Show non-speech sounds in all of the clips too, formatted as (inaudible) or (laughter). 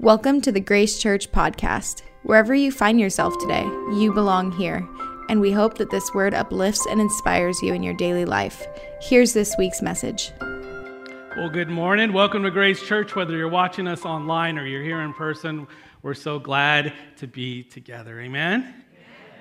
Welcome to the Grace Church podcast. Wherever you find yourself today, you belong here, and we hope that this word uplifts and inspires you in your daily life. Here's this week's message. Well, good morning. Welcome to Grace Church. Whether you're watching us online or you're here in person, we're so glad to be together. Amen.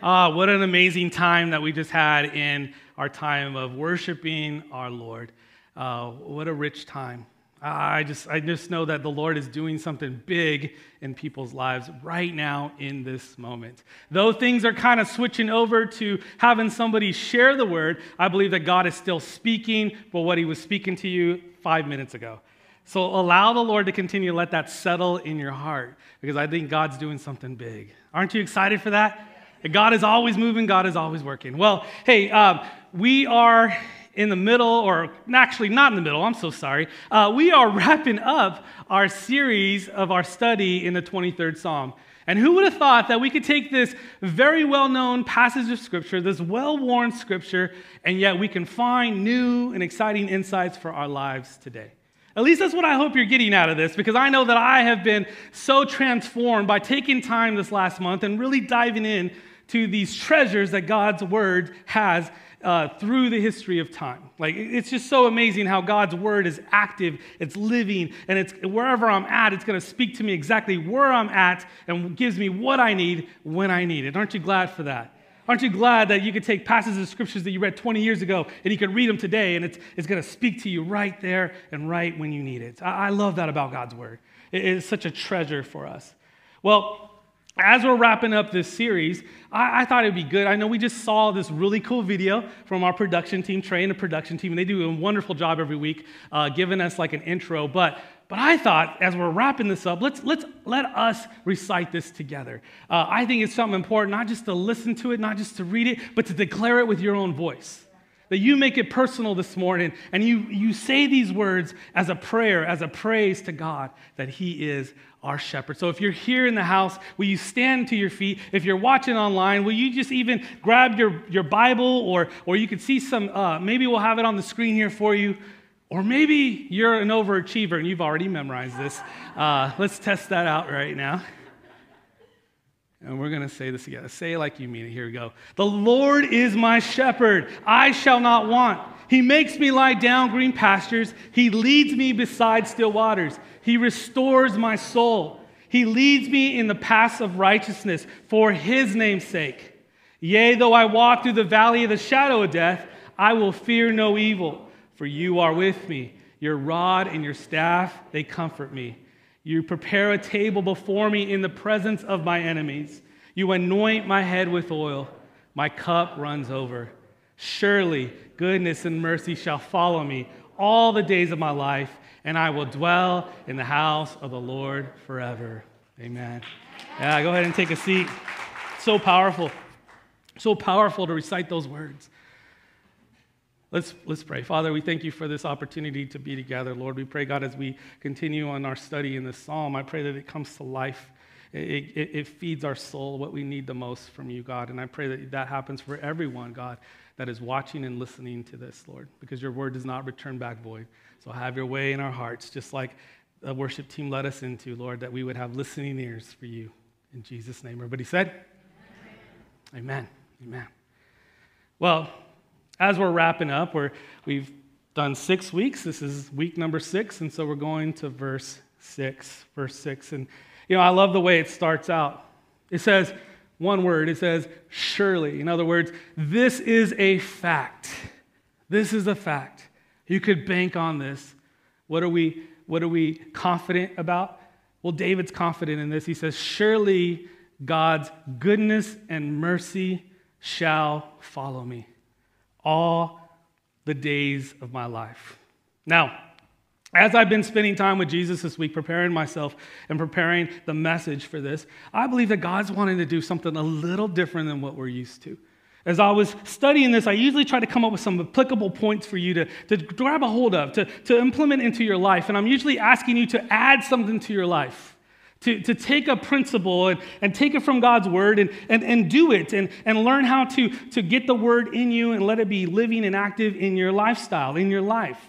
Ah, what an amazing time that we just had in our time of worshiping our Lord. Uh, what a rich time. I just, I just know that the Lord is doing something big in people's lives right now in this moment. Though things are kind of switching over to having somebody share the word, I believe that God is still speaking for what he was speaking to you five minutes ago. So allow the Lord to continue to let that settle in your heart because I think God's doing something big. Aren't you excited for that? God is always moving, God is always working. Well, hey, um, we are in the middle, or actually not in the middle, I'm so sorry. Uh, we are (laughs) wrapping up our series of our study in the 23rd Psalm. And who would have thought that we could take this very well known passage of Scripture, this well worn Scripture, and yet we can find new and exciting insights for our lives today? At least that's what I hope you're getting out of this, because I know that I have been so transformed by taking time this last month and really diving in to these treasures that God's Word has uh, through the history of time. Like, it's just so amazing how God's word is active, it's living, and it's wherever I'm at, it's going to speak to me exactly where I'm at and gives me what I need when I need it. Aren't you glad for that? Aren't you glad that you could take passages of scriptures that you read 20 years ago and you could read them today and it's, it's going to speak to you right there and right when you need it? I, I love that about God's word. It is such a treasure for us. Well, as we're wrapping up this series, I, I, thought it'd be good. I know we just saw this really cool video from our production team, Trey and the production team, and they do a wonderful job every week uh, giving us like an intro. But, but I thought as we're wrapping this up, let's, let's let us recite this together. Uh, I think it's something important, not just to listen to it, not just to read it, but to declare it with your own voice that you make it personal this morning and you, you say these words as a prayer, as a praise to God that He is our shepherd. So if you're here in the house, will you stand to your feet? If you're watching online, will you just even grab your, your Bible or, or you could see some, uh, maybe we'll have it on the screen here for you. Or maybe you're an overachiever and you've already memorized this. Uh, let's test that out right now. And we're going to say this together. Say it like you mean it. Here we go. The Lord is my shepherd. I shall not want. He makes me lie down green pastures. He leads me beside still waters. He restores my soul. He leads me in the paths of righteousness for his name's sake. Yea, though I walk through the valley of the shadow of death, I will fear no evil, for you are with me. Your rod and your staff, they comfort me. You prepare a table before me in the presence of my enemies. You anoint my head with oil. My cup runs over. Surely goodness and mercy shall follow me all the days of my life, and I will dwell in the house of the Lord forever. Amen. Yeah, go ahead and take a seat. So powerful. So powerful to recite those words. Let's, let's pray. Father, we thank you for this opportunity to be together. Lord, we pray, God, as we continue on our study in this psalm, I pray that it comes to life. It, it, it, feeds our soul what we need the most from you, God. And I pray that that happens for everyone, God, that is watching and listening to this, Lord, because your word does not return back void. So have your way in our hearts, just like the worship team led us into, Lord, that we would have listening ears for you. In Jesus' name. Everybody said? Amen. Amen. Amen. Well, as we're wrapping up, we're, we've done six weeks. This is week number six, and so we're going to verse six. Verse six. And, you know, I love the way it starts out. It says, one word, it says, surely. In other words, this is a fact. This is a fact. You could bank on this. What are we, what are we confident about? Well, David's confident in this. He says, Surely God's goodness and mercy shall follow me all the days of my life. Now, as I've been spending time with Jesus this week, preparing myself and preparing the message for this, I believe that God's wanting to do something a little different than what we're used to. As I was studying this, I usually try to come up with some applicable points for you to, to grab a hold of, to, to implement into your life. And I'm usually asking you to add something to your life to, to take a principle and, and take it from God's word and, and, and do it and, and learn how to, to get the word in you and let it be living and active in your lifestyle, in your life.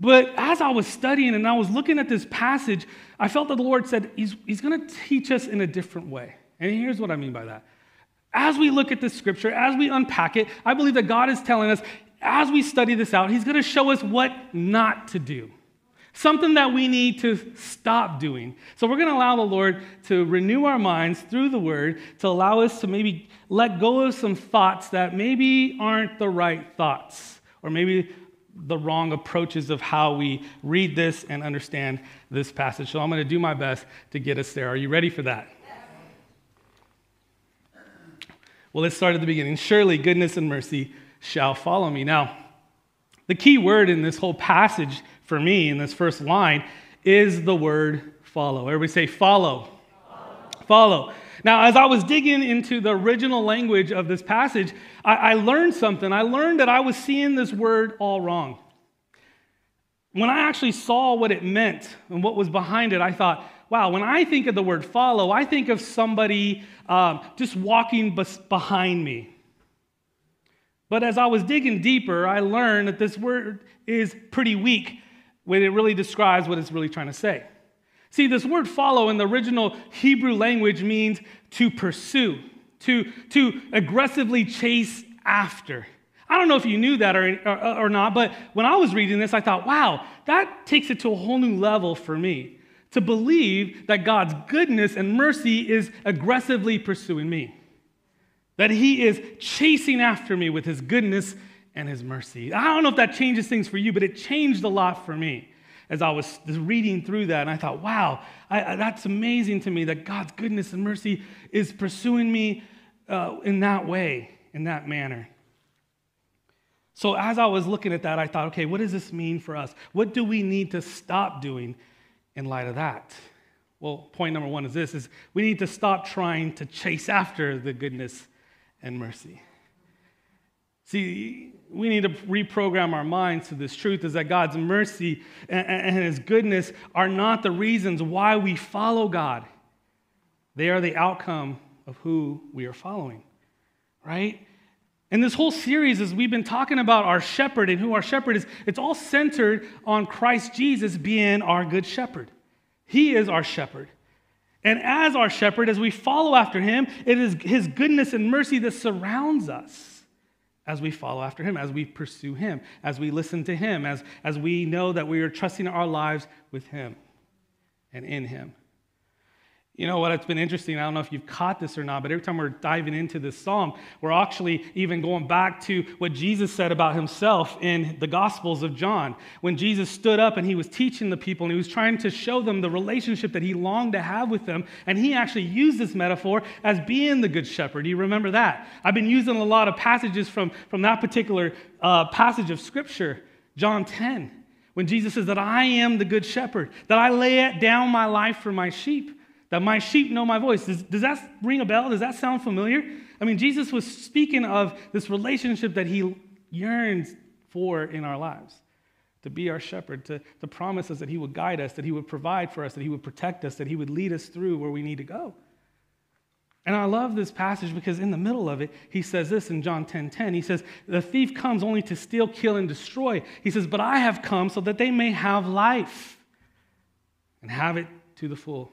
But as I was studying and I was looking at this passage, I felt that the Lord said, He's, he's going to teach us in a different way. And here's what I mean by that. As we look at this scripture, as we unpack it, I believe that God is telling us, as we study this out, He's going to show us what not to do. Something that we need to stop doing. So we're going to allow the Lord to renew our minds through the word to allow us to maybe let go of some thoughts that maybe aren't the right thoughts, or maybe the wrong approaches of how we read this and understand this passage. So I'm going to do my best to get us there. Are you ready for that? Well, let's start at the beginning. Surely goodness and mercy shall follow me. Now, the key word in this whole passage for me in this first line is the word follow. Everybody say follow. Follow. follow. Now, as I was digging into the original language of this passage, I, I learned something. I learned that I was seeing this word all wrong. When I actually saw what it meant and what was behind it, I thought, wow, when I think of the word follow, I think of somebody um, just walking behind me. But as I was digging deeper, I learned that this word is pretty weak when it really describes what it's really trying to say. See, this word follow in the original Hebrew language means to pursue, to, to aggressively chase after. I don't know if you knew that or, or, or, not, but when I was reading this, I thought, wow, that takes it to a whole new level for me. To believe that God's goodness and mercy is aggressively pursuing me, that He is chasing after me with His goodness and His mercy. I don't know if that changes things for you, but it changed a lot for me as I was reading through that, and I thought, wow, I, that's amazing to me that God's goodness and mercy is pursuing me uh, in that way, in that manner. So, as I was looking at that, I thought, okay, what does this mean for us? What do we need to stop doing in light of that? Well, point number one is this is we need to stop trying to chase after the goodness and mercy. See, we need to reprogram our minds to this truth is that God's mercy and, his goodness are not the reasons why we follow God. They are the outcome of who we are following, right? And this whole series, as we've been talking about our shepherd and who our shepherd is, it's all centered on Christ Jesus being our good shepherd. He is our shepherd. And as our shepherd, as we follow after him, it is his goodness and mercy that surrounds us as we follow after him, as we pursue him, as we listen to him, as, as we know that we are trusting our lives with him and in him. You know what? It's been interesting. I don't know if you've caught this or not, but every time we're diving into this psalm, we're actually even going back to what Jesus said about himself in the Gospels of John. When Jesus stood up and he was teaching the people and he was trying to show them the relationship that he longed to have with them, and he actually used this metaphor as being the good shepherd. Do you remember that? I've been using a lot of passages from, from that particular uh, passage of Scripture, John 10, when Jesus says that I am the good shepherd, that I lay down my life for my sheep that my sheep know my voice. Does, does that ring a bell? Does that sound familiar? I mean, Jesus was speaking of this relationship that he yearns for in our lives to be our shepherd, to, to promise us that he would guide us, that he would provide for us, that he would protect us, that he would lead us through where we need to go. And I love this passage because in the middle of it, he says this in John 10 10. He says, The thief comes only to steal, kill, and destroy. He says, But I have come so that they may have life and have it to the full.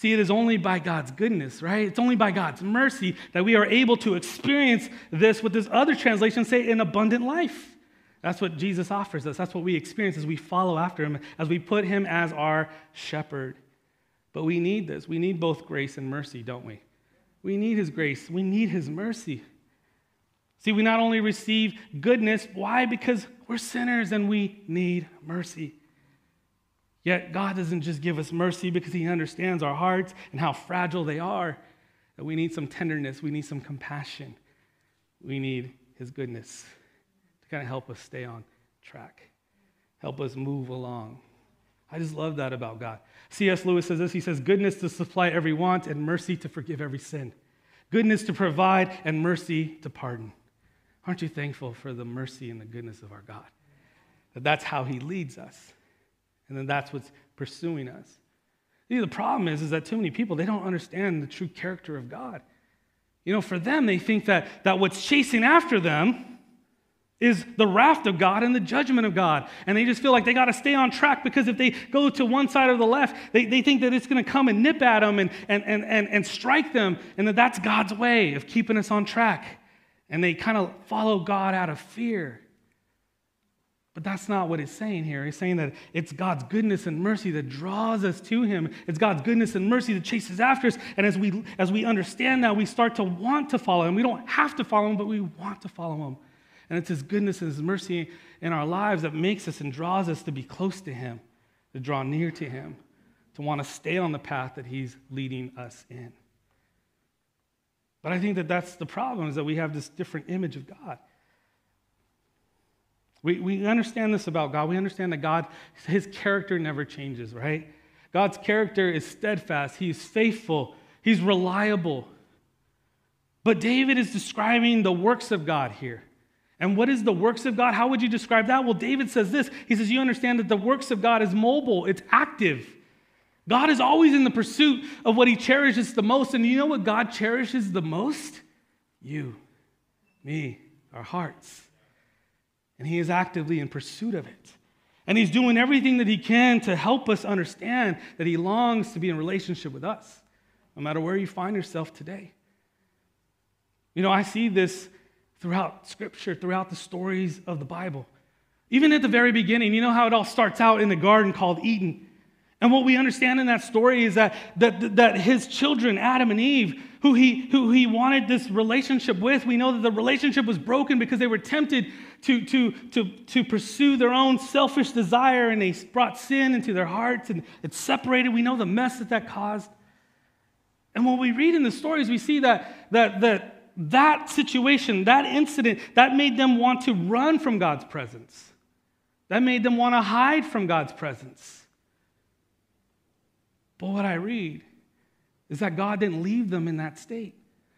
See, it is only by God's goodness, right? It's only by God's mercy that we are able to experience this, what this other translation say, an abundant life. That's what Jesus offers us. That's what we experience as we follow after him, as we put him as our shepherd. But we need this. We need both grace and mercy, don't we? We need his grace. We need his mercy. See, we not only receive goodness, why? Because we're sinners and we need mercy. Yet God doesn't just give us mercy because He understands our hearts and how fragile they are. That we need some tenderness, we need some compassion, we need His goodness to kind of help us stay on track, help us move along. I just love that about God. C.S. Lewis says this He says, Goodness to supply every want and mercy to forgive every sin, goodness to provide and mercy to pardon. Aren't you thankful for the mercy and the goodness of our God? That that's how He leads us. And then that's what's pursuing us. See, the problem is, is that too many people, they don't understand the true character of God. You know, for them, they think that, that what's chasing after them is the wrath of God and the judgment of God. And they just feel like they got to stay on track because if they go to one side or the left, they, they think that it's going to come and nip at them and, and, and, and, and strike them, and that that's God's way of keeping us on track. And they kind of follow God out of fear. But that's not what it's saying here. It's saying that it's God's goodness and mercy that draws us to Him. It's God's goodness and mercy that chases after us. And as we, as we understand that, we start to want to follow Him. We don't have to follow Him, but we want to follow Him. And it's His goodness and His mercy in our lives that makes us and draws us to be close to Him, to draw near to Him, to want to stay on the path that He's leading us in. But I think that that's the problem is that we have this different image of God. We, we understand this about God. We understand that God, His character never changes, right? God's character is steadfast, He's faithful, He's reliable. But David is describing the works of God here. And what is the works of God? How would you describe that? Well, David says this. He says, You understand that the works of God is mobile, it's active. God is always in the pursuit of what he cherishes the most. And you know what God cherishes the most? You, me, our hearts. And he is actively in pursuit of it. And he's doing everything that he can to help us understand that he longs to be in relationship with us, no matter where you find yourself today. You know, I see this throughout Scripture, throughout the stories of the Bible. Even at the very beginning, you know how it all starts out in the garden called Eden. And what we understand in that story is that, that, that his children, Adam and Eve, who he, who he wanted this relationship with, we know that the relationship was broken because they were tempted to, to, to, to pursue their own selfish desire and they brought sin into their hearts and it separated. We know the mess that that caused. And when we read in the stories, we see that, that, that that situation, that incident, that made them want to run from God's presence. That made them want to hide from God's presence. But what I read is that God didn't leave them in that state.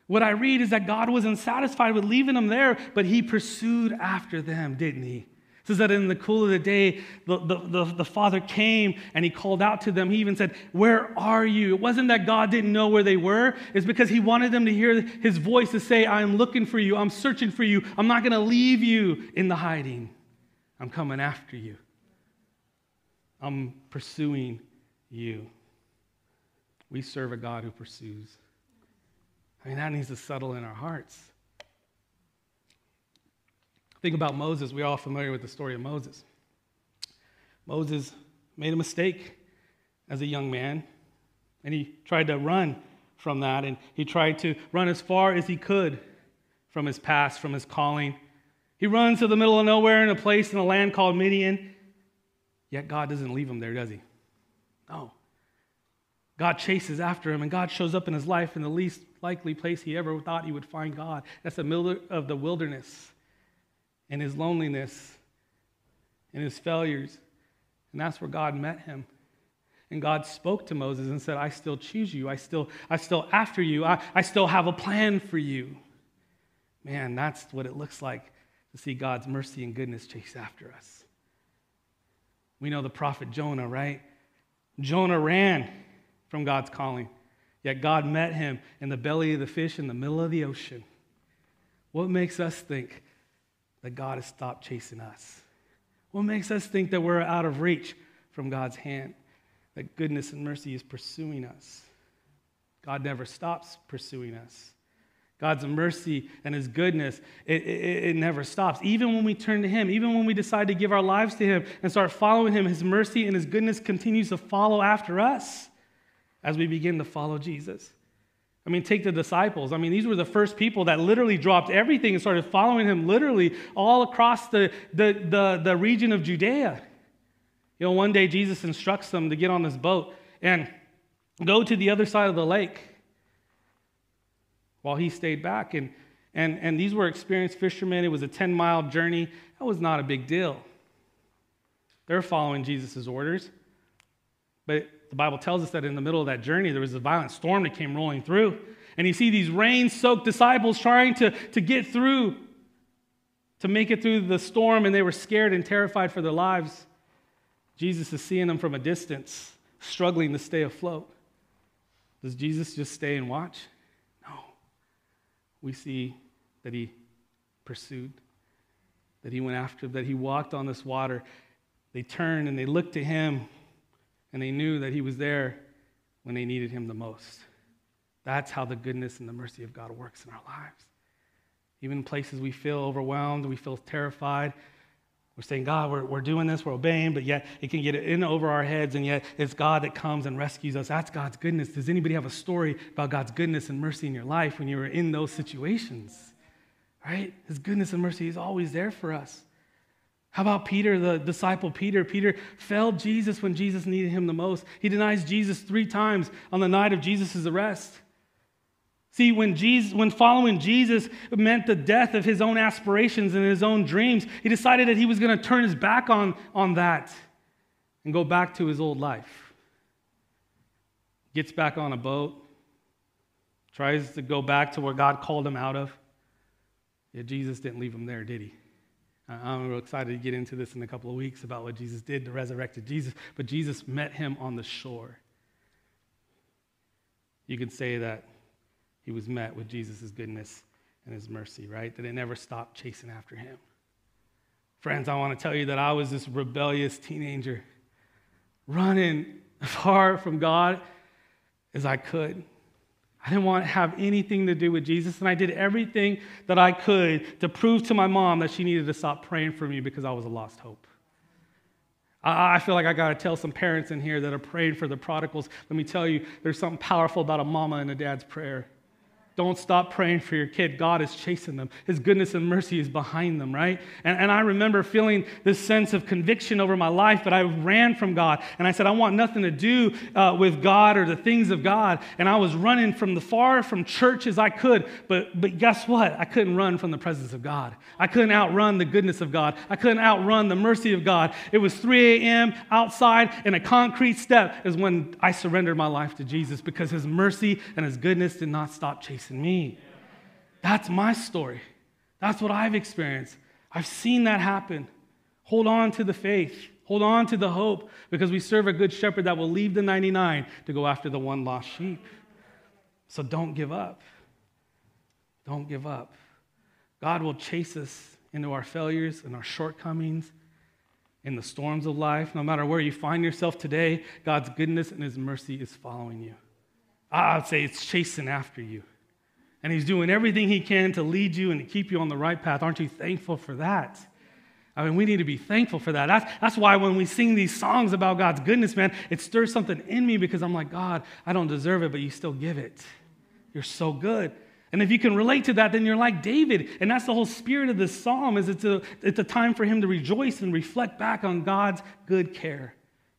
What I read is that God wasn't satisfied with leaving them there, but He pursued after them, didn't He? It says that in the cool of the day, the, the, the, the, father came and he called out to them. He even said, Where are you? It wasn't that God didn't know where they were, it's because he wanted them to hear his voice to say, I'm looking for you, I'm searching for you, I'm not going to leave you in the hiding. I'm coming after you, I'm pursuing you. We serve a God who pursues. I mean, that needs to settle in our hearts. Think about Moses. We're all familiar with the story of Moses. Moses made a mistake as a young man, and he tried to run from that, and he tried to run as far as he could from his past, from his calling. He runs to the middle of nowhere in a place in a land called Midian, yet God doesn't leave him there, does he? No. God chases after him, and God shows up in his life in the least likely place he ever thought he would find God. That's the middle of the wilderness in his loneliness, in his failures. And that's where God met him. And God spoke to Moses and said, I still choose you. I still, I still after you. I, I still have a plan for you. Man, that's what it looks like to see God's mercy and goodness chase after us. We know the prophet Jonah, right? Jonah ran from God's calling, yet God met him in the belly of the fish in the middle of the ocean. What makes us think that God has stopped chasing us? What makes us think that we're out of reach from God's hand? That goodness and mercy is pursuing us? God never stops pursuing us. God's mercy and His goodness, it, it, it, never stops. Even when we turn to Him, even when we decide to give our lives to Him and start following Him, His mercy and His goodness continues to follow after us as we begin to follow Jesus. I mean, take the disciples. I mean, these were the first people that literally dropped everything and started following him literally all across the, the, the, the region of Judea. You know, one day Jesus instructs them to get on this boat and go to the other side of the lake while he stayed back. And, and, and these were experienced fishermen. It was a 10 mile journey. That was not a big deal. They're following Jesus' orders. But the Bible tells us that in the middle of that journey, there was a violent storm that came rolling through. And you see these rain soaked disciples trying to, to get through, to make it through the storm, and they were scared and terrified for their lives. Jesus is seeing them from a distance, struggling to stay afloat. Does Jesus just stay and watch? No. We see that he pursued. that he went after, that he walked on this water, they turned and they looked to him and they knew that he was there when they needed him the most. That's how the goodness and the mercy of God works in our lives. Even in places we feel overwhelmed, we feel terrified, we're saying, God, we're, we're doing this, we're obeying, but yet it can get in over our heads, and yet it's God that comes and rescues us. That's God's goodness. Does anybody have a story about God's goodness and mercy in your life when you were in those situations? Right? His goodness and mercy is always there for us. How about Peter, the disciple Peter? Peter failed Jesus when Jesus needed him the most. He denies Jesus three times on the night of Jesus' arrest. See, when, Jesus, when following Jesus meant the death of his own aspirations and his own dreams, he decided that he was going to turn his back on, on that and go back to his old life. Gets back on a boat, tries to go back to where God called him out of. Yet Jesus didn't leave him there, did he? Uh, I'm real excited to get into this in a couple of weeks about what Jesus did to resurrected Jesus, but Jesus met him on the shore. You could say that he was met with Jesus' goodness and his mercy, right? That it never stopped chasing after him. Friends, I want to tell you that I was this rebellious teenager running as (laughs) far from God as I could. I didn't want to have anything to do with Jesus, and I did everything that I could to prove to my mom that she needed to stop praying for me because I was a lost hope. I feel like I got to tell some parents in here that are praying for the prodigals. Let me tell you, there's something powerful about a mama and a dad's prayer. Don't stop praying for your kid. God is chasing them. His goodness and mercy is behind them, right? And, and I remember feeling this sense of conviction over my life, but I ran from God. And I said, I want nothing to do uh, with God or the things of God. And I was running from the far from church as I could. But, but guess what? I couldn't run from the presence of God. I couldn't outrun the goodness of God. I couldn't outrun the mercy of God. It was 3 a.m. outside, and a concrete step is when I surrendered my life to Jesus because his mercy and his goodness did not stop chasing me. That's my story. That's what I've experienced. I've seen that happen. Hold on to the faith. Hold on to the hope because we serve a good shepherd that will leave the 99 to go after the one lost sheep. So don't give up. Don't give up. God will chase us into our failures and our shortcomings in the storms of life. No matter where you find yourself today, God's goodness and His mercy is following you. I would say it's chasing after you and He's doing everything He can to lead you and to keep you on the right path. Aren't you thankful for that? I mean, we need to be thankful for that. That's, that's why when we sing these songs about God's goodness, man, it stirs something in me because I'm like, God, I don't deserve it, but you still give it. You're so good. And if you can relate to that, then you're like David. And that's the whole spirit of this psalm is it's a, it's a time for him to rejoice and reflect back on God's good care,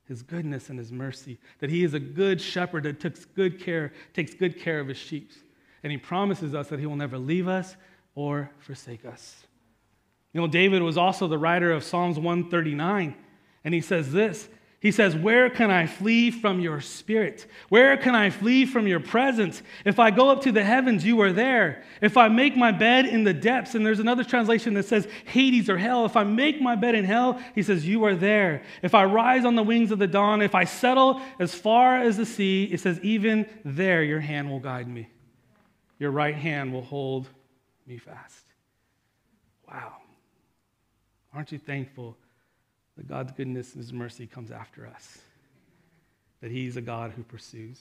his goodness and his mercy, that he is a good shepherd that takes good care, takes good care of his sheep and he promises us that he will never leave us or forsake us. You know, David was also the writer of Psalms 139, and he says this. He says, Where can I flee from your spirit? Where can I flee from your presence? If I go up to the heavens, you are there. If I make my bed in the depths, and there's another translation that says Hades or hell. If I make my bed in hell, he says, You are there. If I rise on the wings of the dawn, if I settle as far as the sea, it says, Even there your hand will guide me. Your right hand will hold me fast. Wow. Aren't you thankful that God's goodness and His mercy comes after us? That He's a God who pursues.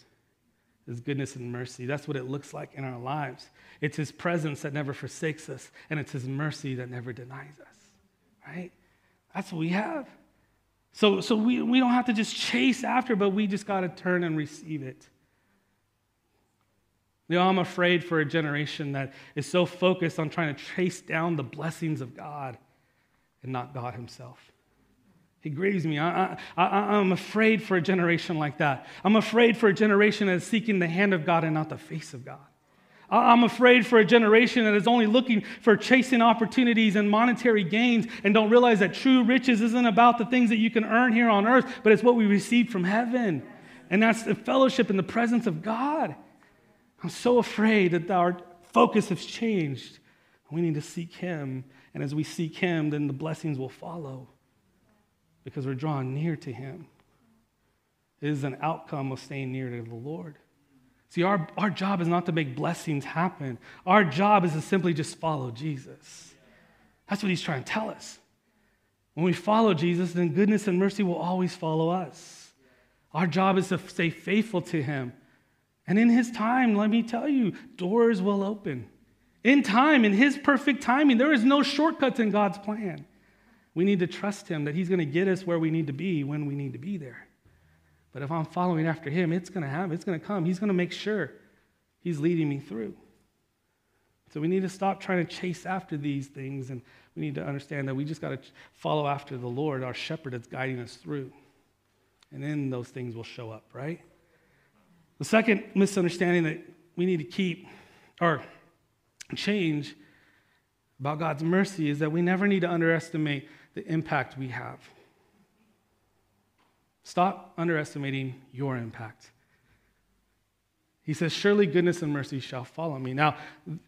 His goodness and mercy. That's what it looks like in our lives. It's His presence that never forsakes us, and it's His mercy that never denies us, right? That's what we have. So, so we, we don't have to just chase after, but we just got to turn and receive it. You know, I'm afraid for a generation that is so focused on trying to chase down the blessings of God and not God Himself. He grieves me. I, I, am afraid for a generation like that. I'm afraid for a generation that is seeking the hand of God and not the face of God. I'm afraid for a generation that is only looking for chasing opportunities and monetary gains and don't realize that true riches isn't about the things that you can earn here on earth, but it's what we receive from heaven. And that's the fellowship in the presence of God. I'm so afraid that our focus has changed. We need to seek Him. And as we seek Him, then the blessings will follow because we're drawn near to Him. It is an outcome of staying near to the Lord. See, our, our job is not to make blessings happen, our job is to simply just follow Jesus. That's what he's trying to tell us. When we follow Jesus, then goodness and mercy will always follow us. Our job is to stay faithful to him. And in his time, let me tell you, doors will open. In time, in his perfect timing, there is no shortcuts in God's plan. We need to trust him that he's going to get us where we need to be when we need to be there. But if I'm following after him, it's going to happen. It's going to come. He's going to make sure he's leading me through. So we need to stop trying to chase after these things, and we need to understand that we just got to follow after the Lord, our shepherd that's guiding us through. And then those things will show up, right? The second misunderstanding that we need to keep or change about God's mercy is that we never need to underestimate the impact we have. Stop underestimating your impact. He says, Surely goodness and mercy shall follow me. Now,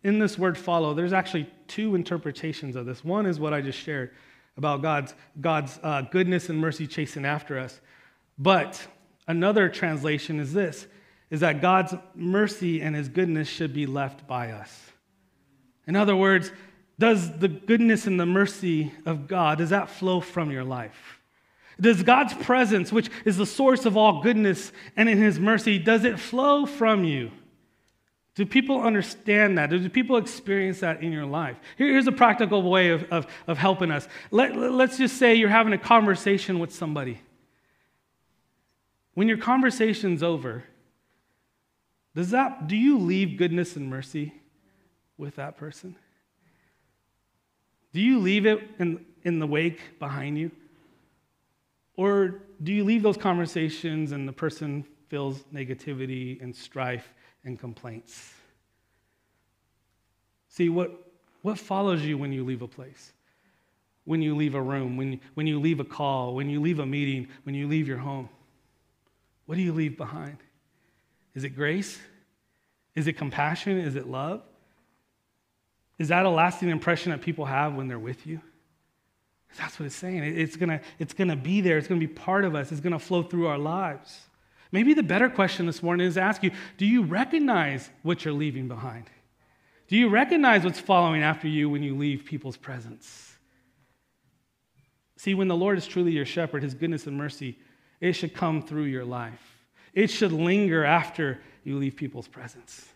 in this word follow, there's actually two interpretations of this. One is what I just shared about God's, God's uh, goodness and mercy chasing after us. But another translation is this is that God's mercy and his goodness should be left by us. In other words, does the goodness and the mercy of God does that flow from your life? Does God's presence, which is the source of all goodness and in his mercy, does it flow from you? Do people understand that? Do people experience that in your life? here's a practical way of, of, of helping us. Let, let's just say you're having a conversation with somebody. When your conversation's over, does that, do you leave goodness and mercy with that person? Do you leave it in, in the wake behind you? Or do you leave those conversations and the person feels negativity and strife and complaints? See, what, what follows you when you leave a place? When you leave a room, when, when you leave a call, when you leave a meeting, when you leave your home? What do you leave behind? Is it grace? Is it compassion? Is it love? Is that a lasting impression that people have when they're with you? That's what it's saying. It's gonna, it's gonna be there. It's gonna be part of us. It's gonna flow through our lives. Maybe the better question this morning is to ask you do you recognize what you're leaving behind? Do you recognize what's following after you when you leave people's presence? See, when the Lord is truly your shepherd, his goodness and mercy, it should come through your life. It should linger after you leave people's presence.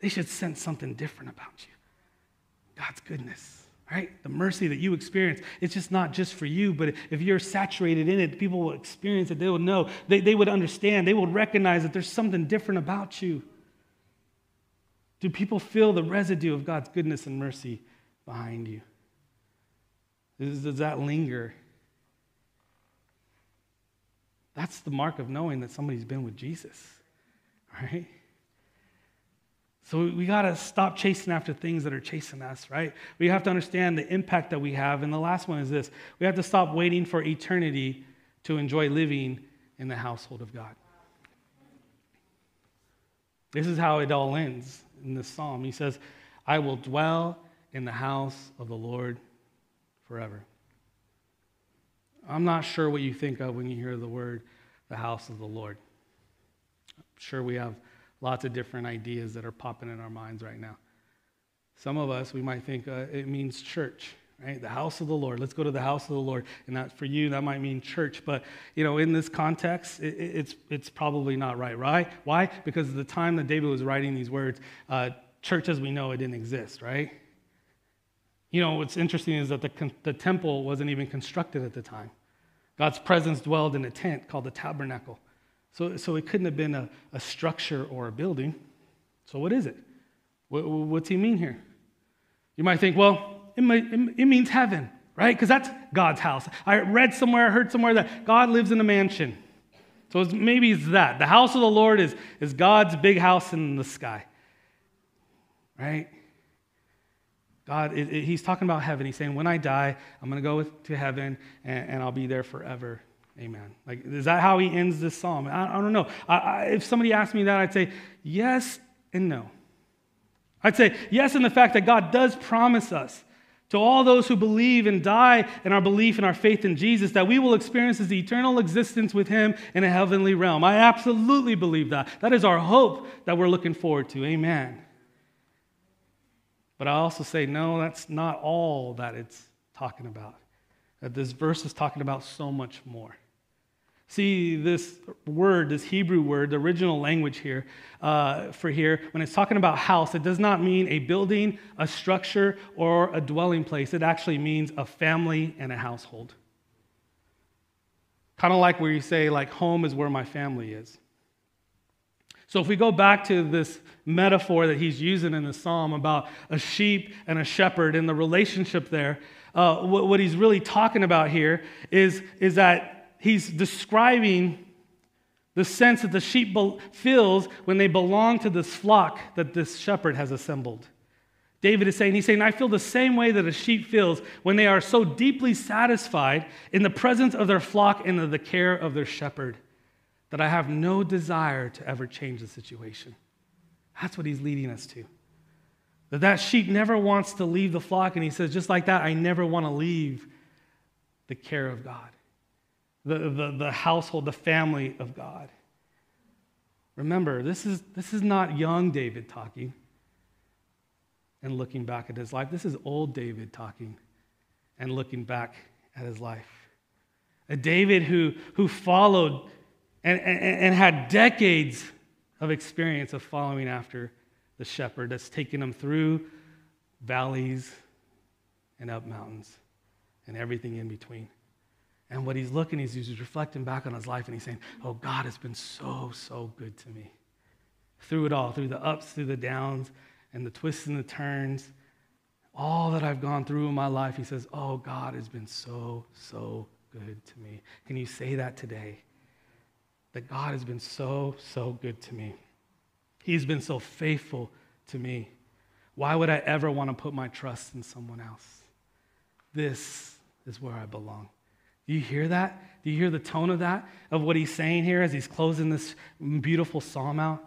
They should sense something different about you God's goodness right? The mercy that you experience, it's just not just for you, but if you're saturated in it, people will experience it. They will know, they, they would understand, they will recognize that there's something different about you. Do people feel the residue of God's goodness and mercy behind you? Does, does that linger? That's the mark of knowing that somebody's been with Jesus, right? So we got to stop chasing after things that are chasing us, right? We have to understand the impact that we have. And the last one is this we have to stop waiting for eternity to enjoy living in the household of God. This is how it all ends in this psalm. He says, I will dwell in the house of the Lord forever. I'm not sure what you think of when you hear the word the house of the Lord. I'm sure we have lots of different ideas that are popping in our minds right now. Some of us, we might think uh, it means church, right? The house of the Lord. Let's go to the house of the Lord. And that for you, that might mean church. But, you know, in this context, it, it's, it's probably not right, right? Why? Because at the time that David was writing these words, uh, church as we know it didn't exist, right? You know, what's interesting is that the, the temple wasn't even constructed at the time. God's presence dwelled in a tent called the tabernacle. So, so it couldn't have been a, a structure or a building. So, what is it? What, what's he mean here? You might think, well, it, might, it means heaven, right? Because that's God's house. I read somewhere, I heard somewhere that God lives in a mansion. So it's, maybe it's that. The house of the Lord is, is God's big house in the sky, right? God, it, it, he's talking about heaven. He's saying, when I die, I'm going to go with, to heaven and, and I'll be there forever. Amen. Like, is that how he ends this psalm? I, I don't know. I, I, if somebody asked me that, I'd say yes and no. I'd say yes in the fact that God does promise us to all those who believe and die in our belief and our faith in Jesus that we will experience his eternal existence with him in a heavenly realm. I absolutely believe that. That is our hope that we're looking forward to. Amen. But I also say, no, that's not all that it's talking about. That this verse is talking about so much more. See, this word, this Hebrew word, the original language here, uh, for here, when it's talking about house, it does not mean a building, a structure, or a dwelling place. It actually means a family and a household. Kind of like where you say, like, home is where my family is. So if we go back to this metaphor that he's using in the psalm about a sheep and a shepherd and the relationship there, uh, what, what he's really talking about here is, is that he's describing the sense that the sheep feels when they belong to this flock that this shepherd has assembled. David is saying, he's saying, I feel the same way that a sheep feels when they are so deeply satisfied in the presence of their flock and the care of their shepherd that I have no desire to ever change the situation. That's what he's leading us to. That that sheep never wants to leave the flock, and he says, just like that, I never want to leave the care of God the, the, the household, the family of God. Remember, this is, this is not young David talking and looking back at his life. This is old David talking and looking back at his life. A David who, who followed and, and, and had decades of experience of following after the shepherd that's taken him through valleys and up mountains and everything in between. And what he's looking, he's, he's reflecting back on his life and he's saying, Oh, God has been so, so good to me. Through it all, through the ups, through the downs, and the twists and the turns, all that I've gone through in my life, he says, Oh, God has been so, so good to me. Can you say that today? That God has been so, so good to me. He's been so faithful to me. Why would I ever want to put my trust in someone else? This is where I belong. Do you hear that? Do you hear the tone of that, of what he's saying here as he's closing this beautiful psalm out?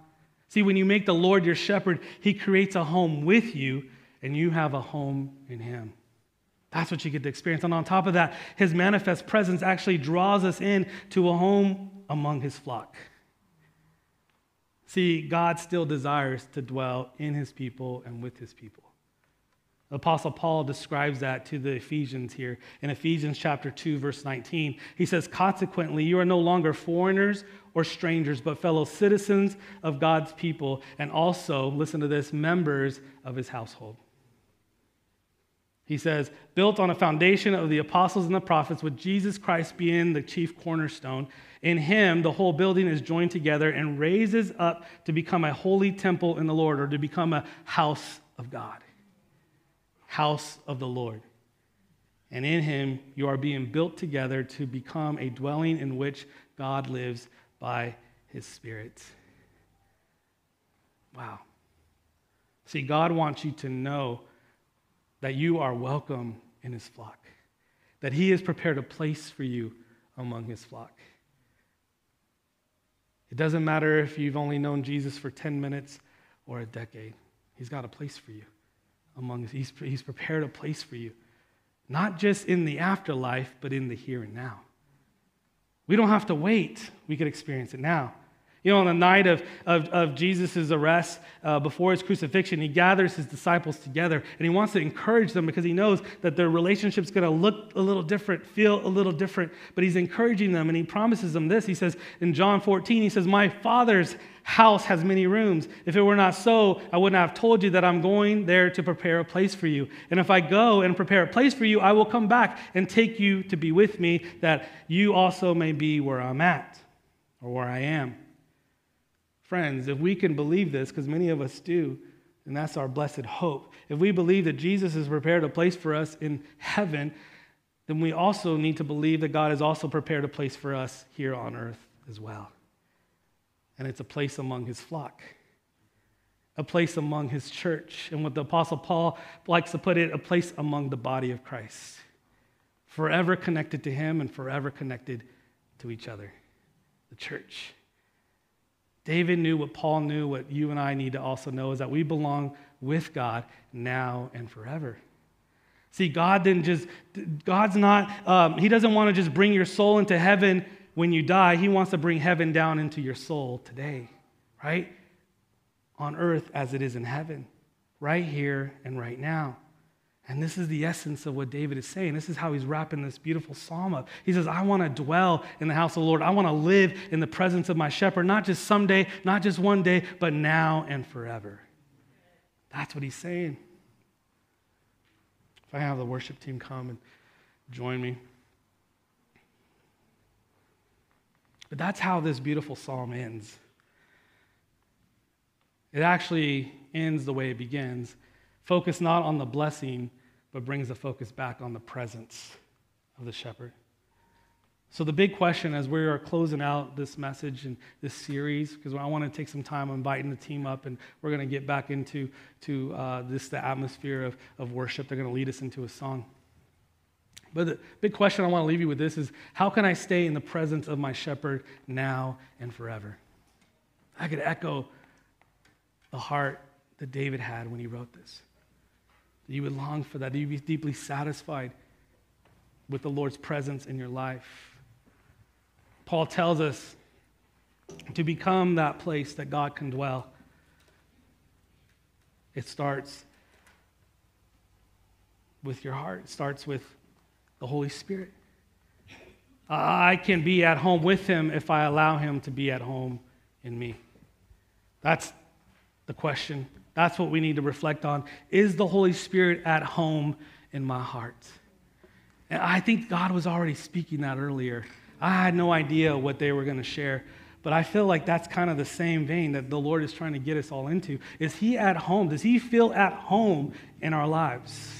See, when you make the Lord your shepherd, he creates a home with you, and you have a home in him. That's what you get to experience. And on top of that, his manifest presence actually draws us in to a home among his flock. See, God still desires to dwell in his people and with his people. Apostle Paul describes that to the Ephesians here in Ephesians chapter 2, verse 19. He says, Consequently, you are no longer foreigners or strangers, but fellow citizens of God's people, and also, listen to this, members of his household. He says, built on a foundation of the apostles and the prophets, with Jesus Christ being the chief cornerstone. In him, the whole building is joined together and raises up to become a holy temple in the Lord, or to become a house of God house of the Lord. And in him you are being built together to become a dwelling in which God lives by his Spirit. Wow. See, God wants you to know that you are welcome in his flock, that he has prepared a place for you among his flock. It doesn't matter if you've only known Jesus for 10 minutes or a decade, he's got a place for you among. He's, he's prepared a place for you, not just in the afterlife, but in the here and now. We don't have to wait, we could experience it now. You know, on the night of, of, of Jesus' arrest, uh, before his crucifixion, he gathers his disciples together and he wants to encourage them because he knows that their relationship's going to look a little different, feel a little different. But he's encouraging them and he promises them this. He says in John 14, he says, My Father's house has many rooms. If it were not so, I wouldn't have told you that I'm going there to prepare a place for you. And if I go and prepare a place for you, I will come back and take you to be with me, that you also may be where I'm at or where I am. Friends, if we can believe this, because many of us do, and that's our blessed hope, if we believe that Jesus has prepared a place for us in heaven, then we also need to believe that God has also prepared a place for us here on earth as well. And it's a place among his flock, a place among his church, and what the Apostle Paul likes to put it, a place among the body of Christ, forever connected to him and forever connected to each other, the church. David knew what Paul knew, what you and I need to also know is that we belong with God now and forever. See, God didn't just, God's not, um, He doesn't want to just bring your soul into heaven when you die. He wants to bring heaven down into your soul today, right? On earth as it is in heaven. right here and right now. And this is the essence of what David is saying. This is how he's wrapping this beautiful psalm up. He says, I want to dwell in the house of the Lord. I want to live in the presence of my shepherd, not just someday, not just one day, but now and forever. That's what he's saying. If I have the worship team come and join me. But that's how this beautiful psalm ends. It actually ends the way it begins. Focus not on the blessing, but brings the focus back on the presence of the shepherd. So, the big question as we are closing out this message and this series, because I want to take some time inviting the team up and we're going to get back into to, uh, this, the atmosphere of, of worship. They're going to lead us into a song. But the big question I want to leave you with this is how can I stay in the presence of my shepherd now and forever? I could echo the heart that David had when he wrote this. That you would long for that, that you'd be deeply satisfied with the Lord's presence in your life. Paul tells us to become that place that God can dwell. It starts with your heart, it starts with the Holy Spirit. I can be at home with Him if I allow Him to be at home in me. That's the question. That's what we need to reflect on. Is the Holy Spirit at home in my heart? And I think God was already speaking that earlier. I had no idea what they were going to share, but I feel like that's kind of the same vein that the Lord is trying to get us all into. Is He at home? Does He feel at home in our lives?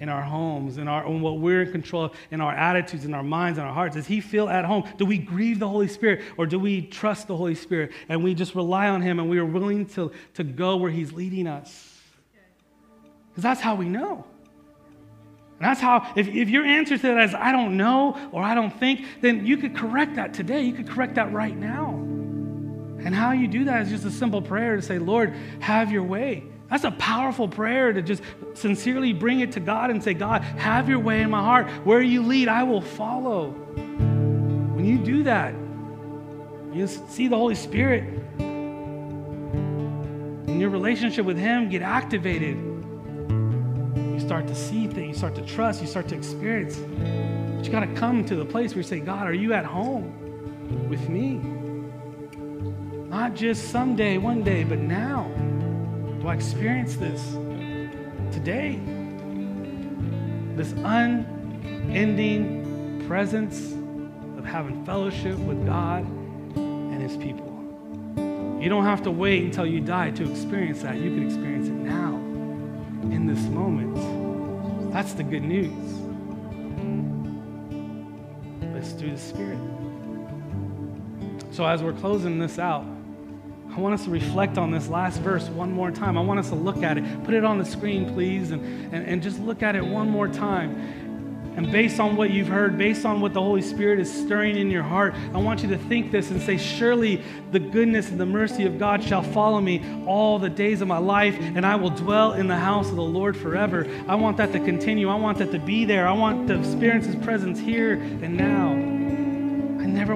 In our homes, in, our, in what we're in control of, in our attitudes, in our minds, in our hearts? Does He feel at home? Do we grieve the Holy Spirit or do we trust the Holy Spirit and we just rely on Him and we are willing to, to go where He's leading us? Because that's how we know. And that's how, if, if your answer to that is, I don't know or I don't think, then you could correct that today. You could correct that right now. And how you do that is just a simple prayer to say, Lord, have your way. That's a powerful prayer to just sincerely bring it to God and say, God, have your way in my heart. Where you lead, I will follow. When you do that, you see the Holy Spirit and your relationship with Him get activated. You start to see things, you start to trust, you start to experience. But you got to come to the place where you say, God, are you at home with me? Not just someday, one day, but now. Do I experience this today? This unending presence of having fellowship with God and His people. You don't have to wait until you die to experience that. You can experience it now, in this moment. That's the good news. Let's do the Spirit. So, as we're closing this out, I want us to reflect on this last verse one more time. I want us to look at it. Put it on the screen, please, and, and, and just look at it one more time. And based on what you've heard, based on what the Holy Spirit is stirring in your heart, I want you to think this and say, Surely the goodness and the mercy of God shall follow me all the days of my life, and I will dwell in the house of the Lord forever. I want that to continue. I want that to be there. I want to experience His presence here and now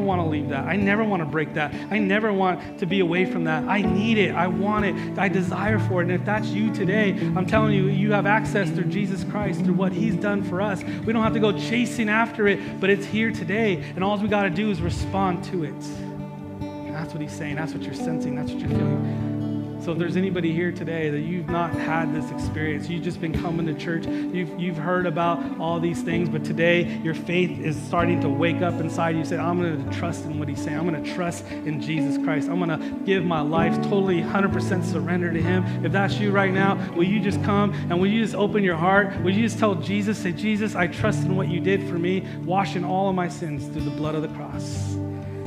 want to leave that. I never want to break that. I never want to be away from that. I need it. I want it. I desire for it. And if that's you today, I'm telling you, you have access through Jesus Christ, through what He's done for us. We don't have to go chasing after it, but it's here today. And all we got to do is respond to it. that's what He's saying. That's what you're sensing. That's what you're feeling. So if there's anybody here today that you've not had this experience, you've just been coming to church, you've, you've heard about all these things, but today your faith is starting to wake up inside you. Say, I'm going to trust in what he's saying. I'm going to trust in Jesus Christ. I'm going to give my life totally 100% surrender to him. If that's you right now, will you just come and will you just open your heart? Will you just tell Jesus, say, Jesus, I trust in what you did for me, washing all of my sins through the blood of the cross.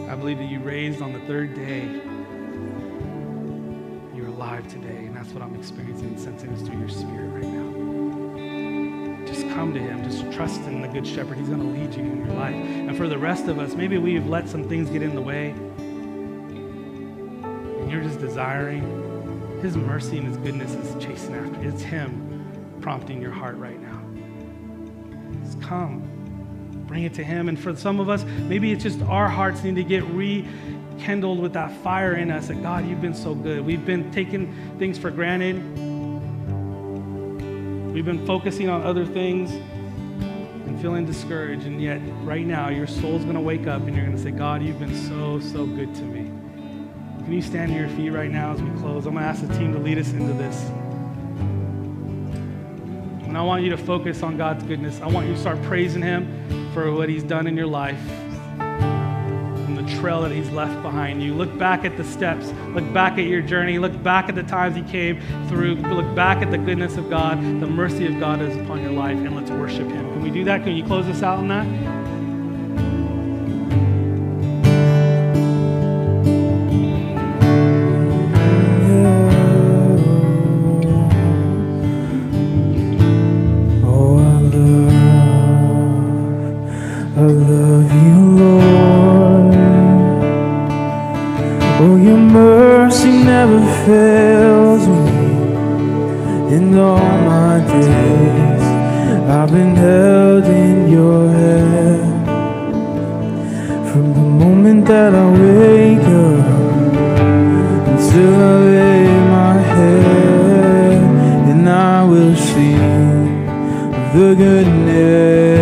I believe that you raised on the third day alive today, and that's what I'm experiencing and sensing is through your spirit right now. Just come to Him. Just trust in the Good Shepherd. He's going to lead you in your life. And for the rest of us, maybe we've let some things get in the way, and you're just desiring His mercy and His goodness is chasing after. It's Him prompting your heart right now. Just come. It to Him. And for some of us, maybe it's just our hearts need to get rekindled with that fire in us that God, you've been so good. We've been taking things for granted. We've been focusing on other things and feeling discouraged, and yet right now your soul's going to wake up and you're going to say, God, you've been so, so good to me. Can you stand to your feet right now as we close? I'm going to ask the team to lead us into this. And I want you to focus on God's goodness. I want you to start praising Him for what He's done in your life and the trail that He's left behind you. Look back at the steps. Look back at your journey. Look back at the times He came through. Look back at the goodness of God, the mercy of God is upon your life, and let's worship Him. Can we do that? Can you close us out on that? Fails me. In all my days, I've been held in your hand. From the moment that I wake up until I lay my head, and I will see the goodness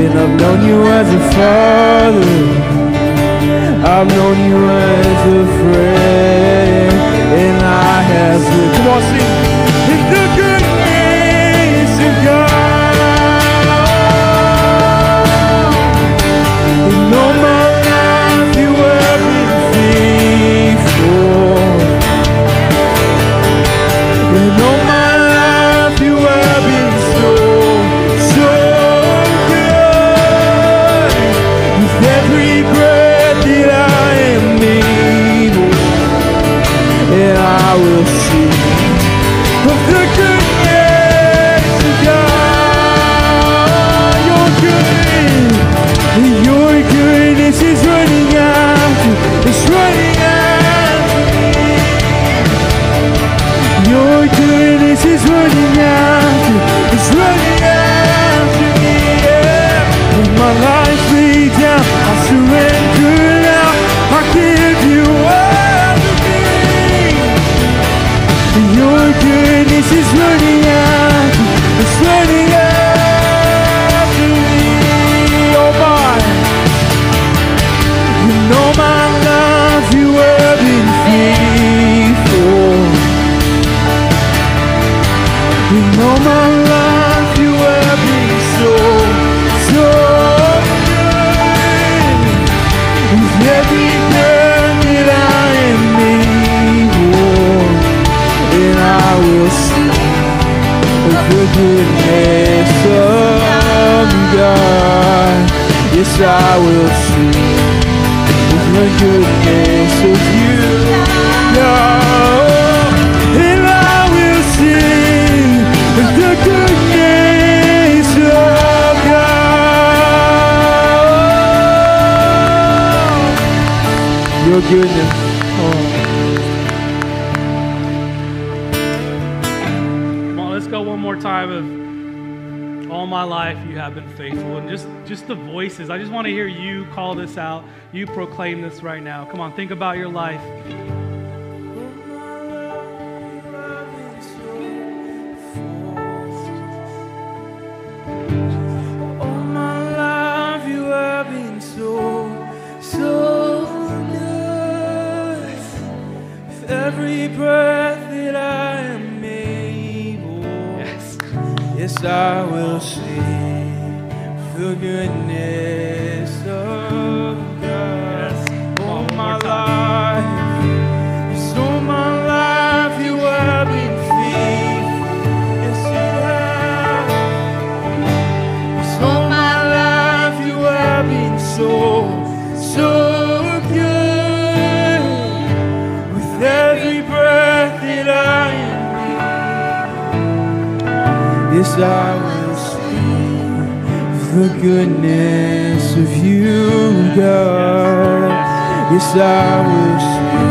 And I've known you as a father. I've known you as a friend, and I have. In all voices. I just want to hear you call this out. You proclaim this right now. Come on, think about your life. All my life you have been so, so good. With every breath that I am able, Yes. yes, I will sing the goodness I will sing the goodness of you, God. Yes, I will sing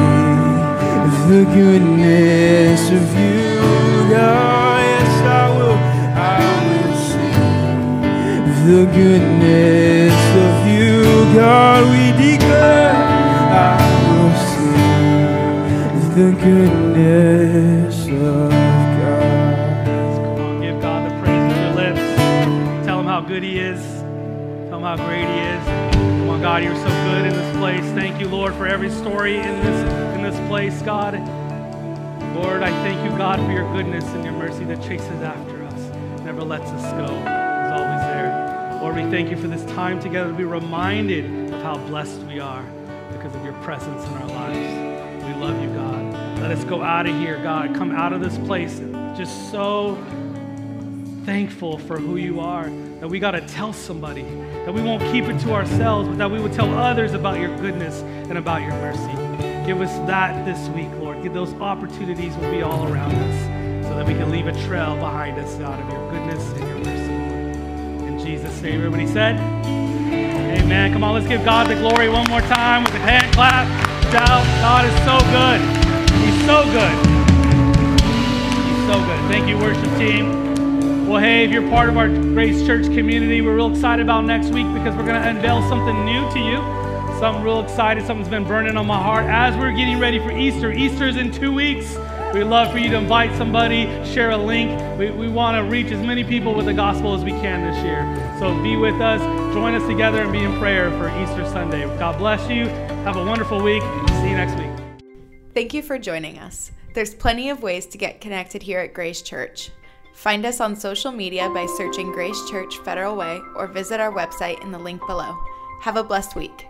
the goodness of you, God. Yes, I will, I will sing the goodness of you, God. We declare, I will sing the goodness of good he is. Tell him how great he is. Come on, God, you're so good in this place. Thank you, Lord, for every story in this in this place, God. Lord, I thank you, God, for your goodness and your mercy that chases after us, never lets us go, is always there. Lord, we thank you for this time together to be reminded of how blessed we are because of your presence in our lives. We love you, God. Let us go out of here, God. Come out of this place just so thankful for who you are, that we got to tell somebody, that we won't keep it to ourselves, but that we would tell others about your goodness and about your mercy. Give us that this week, Lord. Give those opportunities will be all around us so that we can leave a trail behind us, God, of your goodness and your mercy, In Jesus' name, everybody said, Amen. Come on, let's give God the glory one more time with a hand clap. Shout, God is so good. He's so good. He's so good. Thank you, worship team. Well, hey, if you're part of our Grace Church community, we're real excited about next week because we're going to unveil something new to you. Something real excited, something's been burning on my heart as we're getting ready for Easter. Easter is in two weeks. We'd love for you to invite somebody, share a link. We, we want to reach as many people with the gospel as we can this year. So be with us, join us together, and be in prayer for Easter Sunday. God bless you. Have a wonderful week. See you next week. Thank you for joining us. There's plenty of ways to get connected here at Grace Church. Find us on social media by searching Grace Church Federal Way or visit our website in the link below. Have a blessed week.